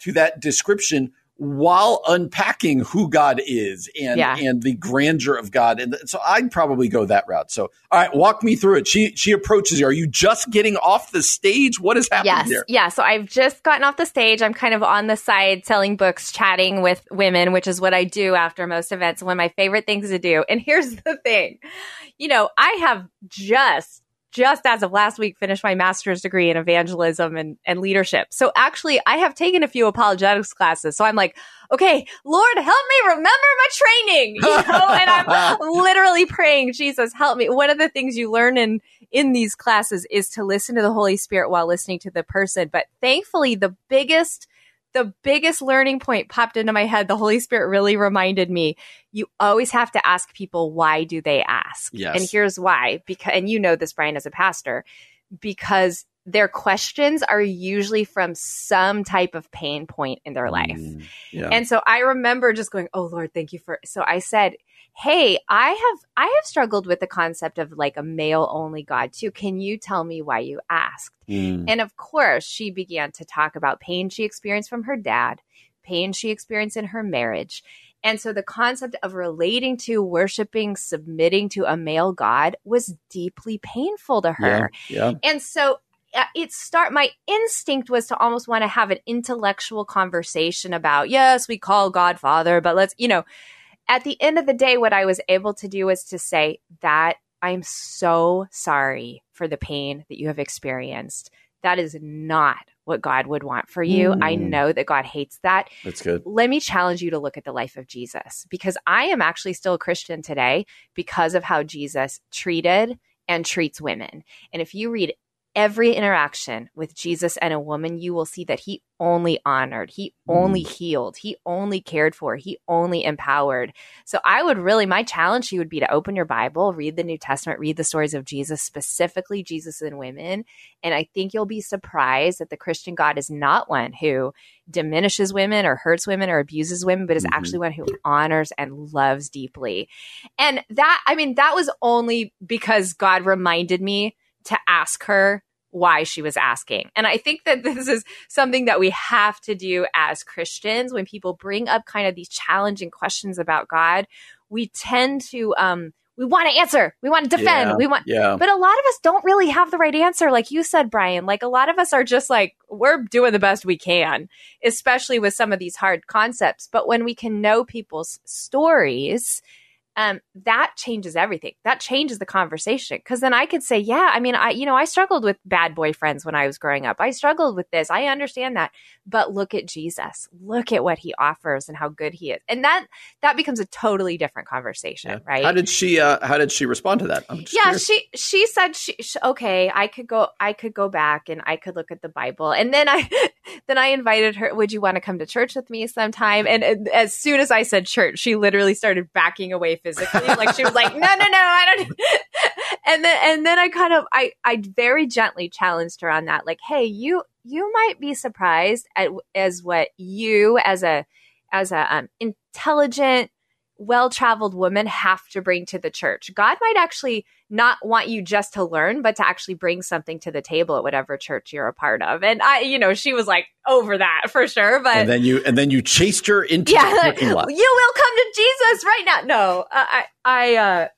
to that description while unpacking who God is and Yeah. and the grandeur of God. And so I'd probably go that route. So all right, walk me through it. She she approaches you. Are you just getting off the stage? What is happening Yes. here? Yeah. So I've just gotten off the stage. I'm kind of on the side selling books, chatting with women, which is what I do after most events. One of my favorite things to do. And here's the thing you know, I have just, just as of last week, finished my master's degree in evangelism and, and leadership. So actually, I have taken a few apologetics classes. So I'm like, okay, Lord, help me remember my training, you know, and I'm literally praying, Jesus, help me. One of the things you learn in, in these classes is to listen to the Holy Spirit while listening to the person. But thankfully, the biggest, the biggest learning point popped into my head. The Holy Spirit really reminded me you always have to ask people, why do they ask? Yes. And here's why. Because, and you know this, Brian, as a pastor, because their questions are usually from some type of pain point in their life. Mm, yeah. And so I remember just going, "Oh Lord, thank you for." So I said, "Hey, I have I have struggled with the concept of like a male only God too. Can you tell me why you asked?" Mm. And of course, she began to talk about pain she experienced from her dad, pain she experienced in her marriage. And so the concept of relating to, worshiping, submitting to a male God was deeply painful to her. yeah. yeah. And so uh, it start my instinct was to almost want to have an intellectual conversation about yes we call god father but let's you know at the end of the day what i was able to do was to say that i'm so sorry for the pain that you have experienced that is not what god would want for you i Mm. know that god hates that That's good. let me challenge you to look at the life of Jesus because I am actually still a Christian today because of how Jesus treated and treats women. And if you read every interaction with Jesus and a woman, you will see that he only honored, he only healed, he only cared for, he only empowered. So I would really, my challenge to you would be to open your Bible, read the New Testament, read the stories of Jesus, specifically Jesus and women. And I think you'll be surprised that the Christian God is not one who diminishes women or hurts women or abuses women, but is Mhm. actually one who honors and loves deeply. And that, I mean, that was only because God reminded me to ask her why she was asking. And I think that this is something that we have to do as Christians when people bring up kind of these challenging questions about God. We tend to, um, we want to answer, we want to defend, Yeah. we want, Yeah. but a lot of us don't really have the right answer. Like you said, Brian, like a lot of us are just like, we're doing the best we can, especially with some of these hard concepts. But when we can know people's stories, um, that changes everything. That changes the conversation. Cause then I could say, yeah, I mean, I, you know, I struggled with bad boyfriends when I was growing up. I struggled with this. I understand that. But look at Jesus. Look at what he offers and how good he is. And that, that becomes a totally different conversation, Yeah. right? How did she? Uh, how did she respond to that? I'm just yeah curious. she she said she, sh okay i could go i could go back and i could look at the bible and then i then i invited her would you want to come to church with me sometime and, and as soon as i said church she literally started backing away physically. Like she was like no no no i don't and then and then i kind of i i very gently challenged her on that like hey you you might be surprised at as what you as a as a um, intelligent, well traveled woman have to bring to the church. God might actually not want you just to learn, but to actually bring something to the table at whatever church you're a part of. And I, you know, she was like over that for sure. But and then you and then you chased her into yeah. You will come to Jesus right now. No, I, I, uh,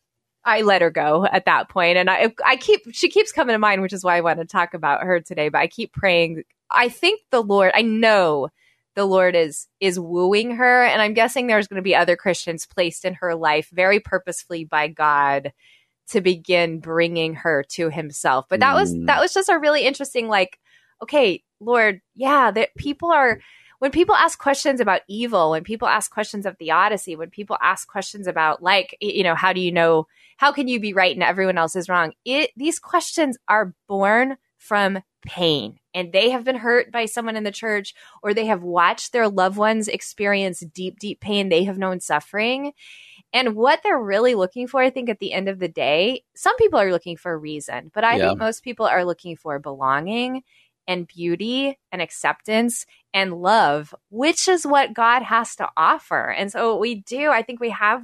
I let her go at that point, and I, I keep she keeps coming to mind, which is why I want to talk about her today. But I keep praying. I think the Lord. I know the Lord is is wooing her, and I'm guessing there's going to be other Christians placed in her life very purposefully by God to begin bringing her to Himself. But that mm. was that was just a really interesting, like, okay, Lord, yeah, that people are when people ask questions about evil, when people ask questions of theodicy, when people ask questions about like, you know, how do you know, how can you be right and everyone else is wrong? It these questions are born from pain and they have been hurt by someone in the church or they have watched their loved ones experience deep, deep pain. They have known suffering. And what they're really looking for, I think, at the end of the day, some people are looking for a reason, but I yeah. think most people are looking for belonging and beauty and acceptance and love, which is what God has to offer. And so we do, I think we have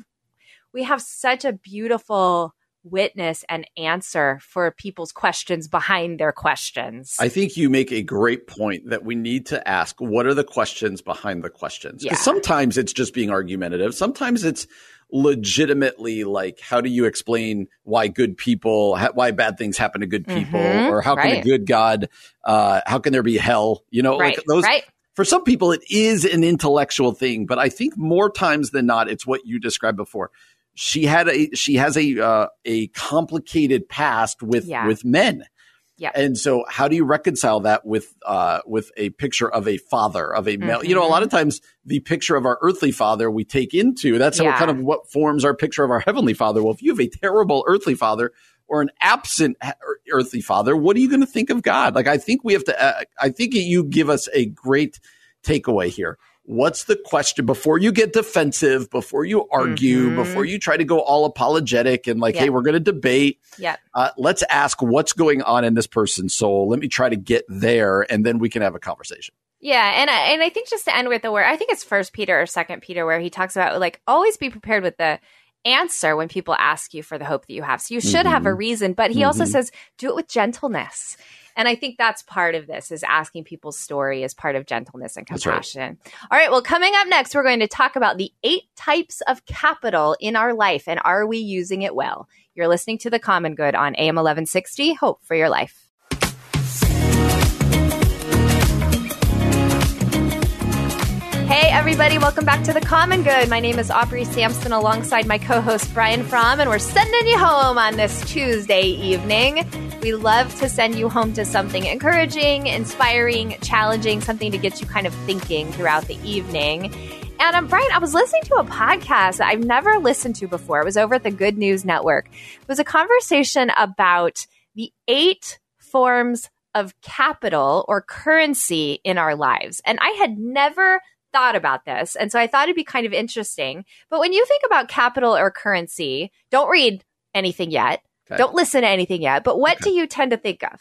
we have such a beautiful witness and answer for people's questions behind their questions. I think you make a great point that we need to ask what are the questions behind the questions? Because yeah. sometimes it's just being argumentative, sometimes it's legitimately like how do you explain why good people why bad things happen to good people mm-hmm, or how can right. a good god uh how can there be hell you know right, like those right. for some people it is an intellectual thing but i think more times than not it's what you described before she had a she has a uh, a complicated past with yeah. with men. Yeah. And so how do you reconcile that with uh with a picture of a father of a male? Mm-hmm. You know, a lot of mm-hmm. times the picture of our earthly father we take into that's yeah. kind of what forms our picture of our heavenly father. Well, if you have a terrible earthly father or an absent earthly father, what are you going to think of God? Like I think we have to uh, I think you give us a great takeaway here what's the question before you get defensive, before you argue, mm-hmm. before you try to go all apologetic and like, hey, we're going to debate. Yeah. Uh, let's ask what's going on in this person's soul. Let me try to get there, and then we can have a conversation. Yeah, and I, and I think just to end with the word, I think it's First Peter or Second Peter where he talks about like always be prepared with the answer when people ask you for the hope that you have. So you should mm-hmm. have a mm-hmm. reason, but he mm-hmm. also says do it with gentleness. And I think that's part of this is asking people's story as part of gentleness and compassion. Right. All right. Well, coming up next, we're going to talk about the eight types of capital in our life and are we using it well? You're listening to The Common Good on AM 1160. Hope for your life. Hey, everybody, welcome back to The Common Good. My name is Aubrey Sampson alongside my co host Brian Fromm, and we're sending you home on this Tuesday evening. We love to send you home to something encouraging, inspiring, challenging, something to get you kind of thinking throughout the evening. And um, Brian, I was listening to a podcast that I've never listened to before. It was over at the Good News Network. It was a conversation about the eight forms of capital or currency in our lives. And I had never thought about this. And so I thought it'd be kind of interesting. But when you think about capital or currency, don't read anything yet. Okay. Don't listen to anything yet. But what okay. do you tend to think of?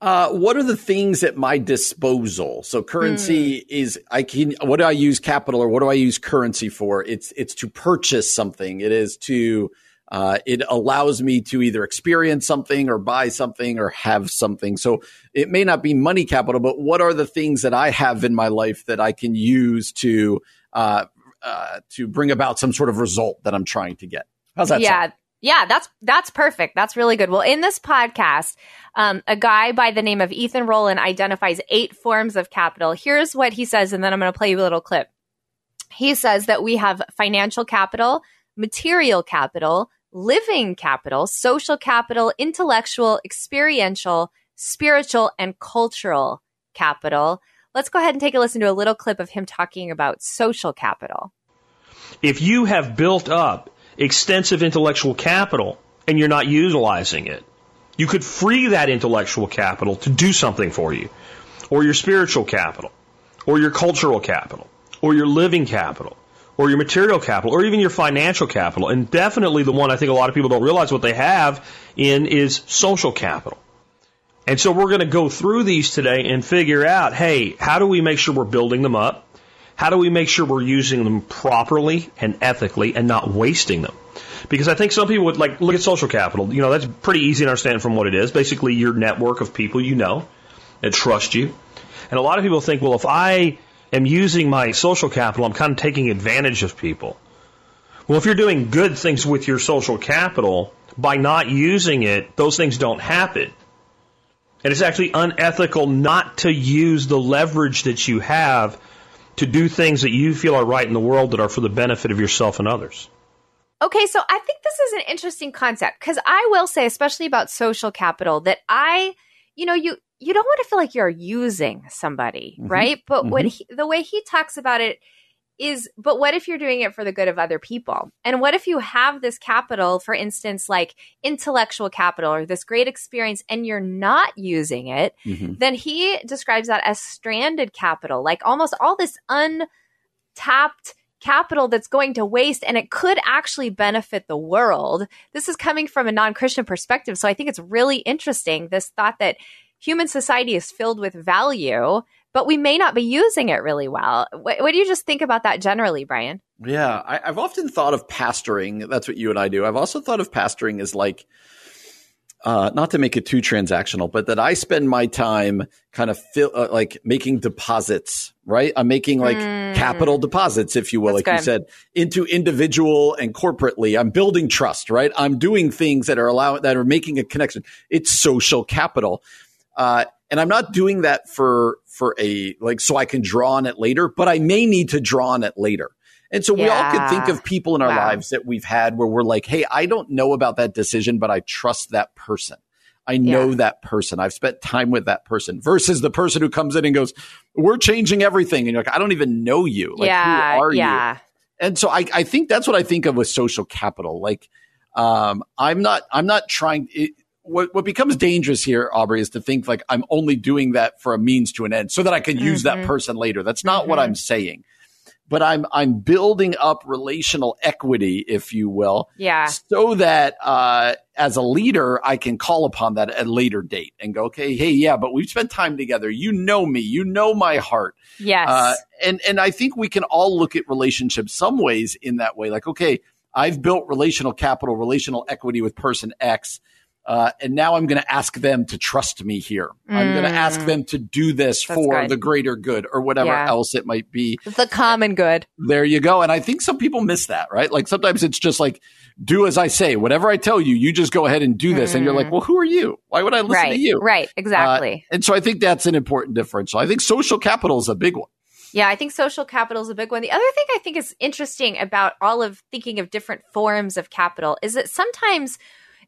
Uh, what are the things at my disposal? So currency mm. is I can what do I use capital or what do I use currency for? It's it's to purchase something. It is to uh, it allows me to either experience something or buy something or have something. So it may not be money capital, but what are the things that I have in my life that I can use to uh, uh, to bring about some sort of result that I'm trying to get? How's that? Yeah. Sound? Yeah, that's that's perfect. That's really good. Well, in this podcast, um, a guy by the name of Ethan Roland identifies eight forms of capital. Here's what he says, and then I'm going to play you a little clip. He says that we have financial capital, material capital, living capital, social capital, intellectual, experiential, spiritual, and cultural capital. Let's go ahead and take a listen to a little clip of him talking about social capital. If you have built up extensive intellectual capital and you're not utilizing it, you could free that intellectual capital to do something for you, or your spiritual capital, or your cultural capital, or your living capital or your material capital or even your financial capital. And definitely the one I think a lot of people don't realize what they have in is social capital. And so we're going to go through these today and figure out, hey, how do we make sure we're building them up? How do we make sure we're using them properly and ethically and not wasting them? Because I think some people would like look at social capital. You know, that's pretty easy to understand from what it is. Basically, your network of people you know that trust you. And a lot of people think, well, if I am using my social capital, I'm kind of taking advantage of people. Well, if you're doing good things with your social capital, by not using it, those things don't happen. And it's actually unethical not to use the leverage that you have to do things that you feel are right in the world that are for the benefit of yourself and others. Okay, so I think this is an interesting concept because I will say, especially about social capital, that I, you know, you you don't want to feel like you're using somebody, mm-hmm. right? But mm-hmm. what he, the way he talks about it is but what if you're doing it for the good of other people? And what if you have this capital, for instance, like intellectual capital or this great experience and you're not using it, mm-hmm. then he describes that as stranded capital, like almost all this untapped capital that's going to waste and it could actually benefit the world. This is coming from a non-Christian perspective, so I think it's really interesting this thought that human society is filled with value but we may not be using it really well. What, what do you just think about that generally, Brian? Yeah, I, have often thought of pastoring. That's what you and I do. I've also thought of pastoring as like, uh, not to make it too transactional, but that I spend my time kind of feel, uh, like making deposits, right? I'm making like mm. capital deposits, if you will, That's like good. you said, into individual and corporately. I'm building trust, right? I'm doing things that are allowing, that are making a connection. It's social capital. Uh, and I'm not doing that for for a like so I can draw on it later, but I may need to draw on it later. And so yeah. we all could think of people in our wow. lives that we've had where we're like, "Hey, I don't know about that decision, but I trust that person. I know yeah. that person. I've spent time with that person." Versus the person who comes in and goes, "We're changing everything," and you're like, "I don't even know you. Like, yeah, who are yeah. you?" And so I, I think that's what I think of with social capital. Like, um, I'm not, I'm not trying. It, what, what becomes dangerous here, Aubrey, is to think like I'm only doing that for a means to an end so that I can mm-hmm. use that mm-hmm. person later. That's not mm-hmm. what I'm saying. But I'm I'm building up relational equity, if you will, yeah, so that uh, as a leader, I can call upon that at a later date and go, okay, hey, yeah, but we've spent time together. You know me, you know my heart, yes, uh, and and I think we can all look at relationships some ways in that way. Like, okay, I've built relational capital, relational equity with person X uh, and now I'm going to ask them to trust me here. Mm. I'm going to ask them to do this That's for good. the greater good or whatever yeah. else it might be. The common good. There you go. And I think some people miss that, right? Like sometimes it's just like, do as I say. Whatever I tell you, you just go ahead and do this. Mm. And you're like, mm. well, who are you? Why would I listen right. to you? Right. Exactly. Uh, and so I think that's an important differential. I think social capital is a big one. Yeah, I think social capital is a big one. The other thing I think is interesting about all of thinking of different forms of capital is that sometimes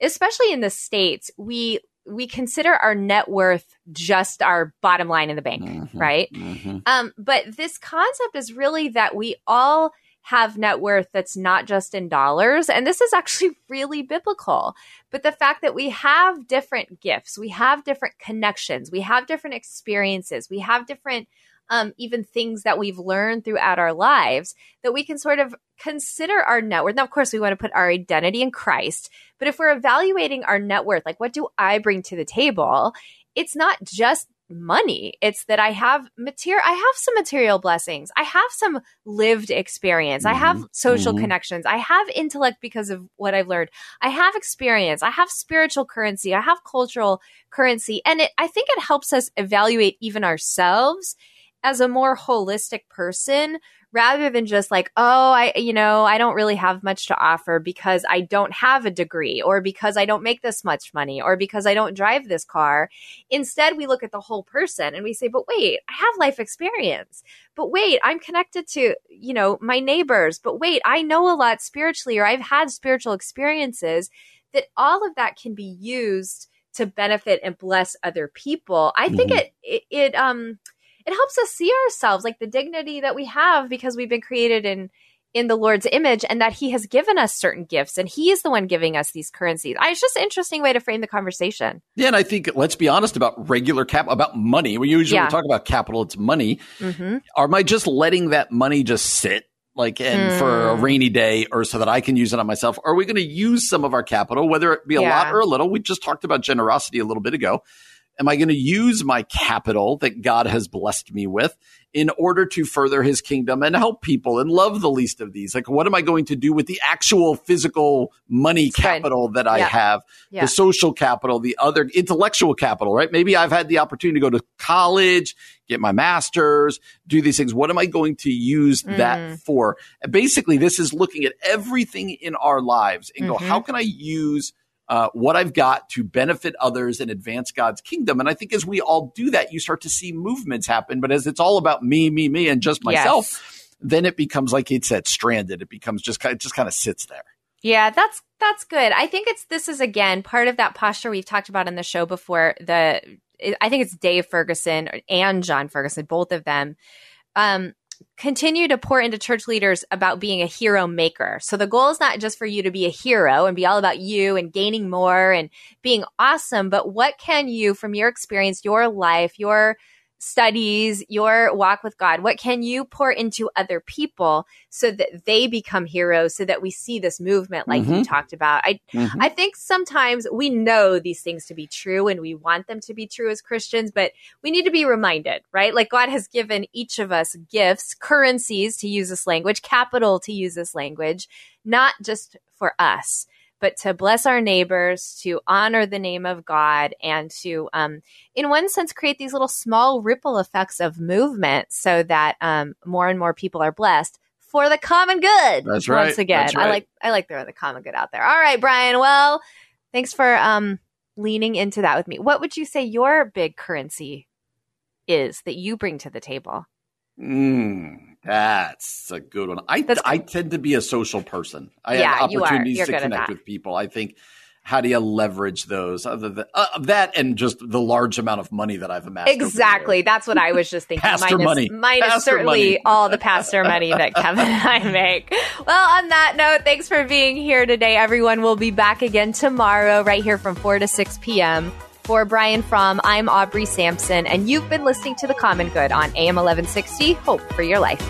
especially in the states, we we consider our net worth just our bottom line in the bank, mm-hmm, right? Mm-hmm. Um, but this concept is really that we all have net worth that's not just in dollars. And this is actually really biblical. But the fact that we have different gifts, we have different connections, we have different experiences, we have different um, even things that we've learned throughout our lives that we can sort of consider our net worth. Now, of course, we want to put our identity in Christ, but if we're evaluating our net worth, like what do I bring to the table? It's not just money. It's that I have material, I have some material blessings. I have some lived experience. Mm-hmm. I have mm-hmm. social mm-hmm. connections. I have intellect because of what I've learned. I have experience. I have spiritual currency. I have cultural currency. And it, I think it helps us evaluate even ourselves as a more holistic person rather than just like, oh, I, you know, I don't really have much to offer because I don't have a degree or because I don't make this much money or because I don't drive this car. Instead, we look at the whole person and we say, but wait, I have life experience. But wait, I'm connected to, you know, my neighbors. But wait, I know a lot spiritually or I've had spiritual experiences that all of that can be used to benefit and bless other people. I think mm-hmm. it, it, it, um, it helps us see ourselves like the dignity that we have because we've been created in in the Lord's image and that he has given us certain gifts and he is the one giving us these currencies. I, it's just an interesting way to frame the conversation. Yeah, and I think let's be honest about regular cap about money. We usually yeah. talk about capital, it's money. Mm-hmm. Am I just letting that money just sit like and mm. for a hmm. rainy day or so that I can use it on myself? Or are we going to use some of our capital, whether it be a yeah. lot or a little? We just talked about generosity a little bit ago am I going to use my capital that God has blessed me with in order to further his kingdom and help people and love the least of these? Like, what am I going to do with the actual physical money capital that I Yeah. have, Yeah. the social capital, the other intellectual capital, right? Maybe I've had the opportunity to go to college, get my master's, do these things. What am I going to use that for? And basically, this is looking at everything in our lives and go, Mhm. how can I use uh, what I've got to benefit others and advance God's kingdom. And I think as we all do that, you start to see movements happen. But as it's all about me, me, me, and just myself, Yes. then it becomes like it said, stranded. It becomes just kind of, just kind of sits there. Yeah, that's that's good. I think it's this is again part of that posture we've talked about in the show before. The I think it's Dave Ferguson and John Ferguson, both of them. Um, continue to pour into church leaders about being a hero maker. So the goal is not just for you to be a hero and be all about you and gaining more and being awesome, but what can you, from your experience, your life, your studies, your walk with God, what can you pour into other people so that they become heroes so that we see this movement like you Mhm. talked about? I I think sometimes we know these things to be true and we want them to be true as Christians, but we need to be reminded, right? Like God has given each of us gifts, currencies to use this language, capital to use this language, not just for us, but to bless our neighbors, to honor the name of God, and to, um, in one sense, create these little small ripple effects of movement so that um, more and more people are blessed for the common good. That's right. Once again, That's I like I like throwing the common good out there. All right, Brian. Well, thanks for um, leaning into that with me. What would you say your big currency is that you bring to the table? Mm, that's a good one. I That's- I tend to be a social person. I Yeah, have you are. opportunities You're to connect with people. I think how do you leverage those other than uh, that and just the large amount of money that I've amassed? Exactly. That's what I was just thinking. Pastor minus, money. minus Pastor certainly money. all the pastor money that Kevin and I make. Well, on that note, thanks for being here today, everyone. We'll be back again tomorrow, right here from 4 to 6 p.m. For Brian Fromm, I'm Aubrey Sampson, and you've been listening to The Common Good on AM 1160. Hope for your life.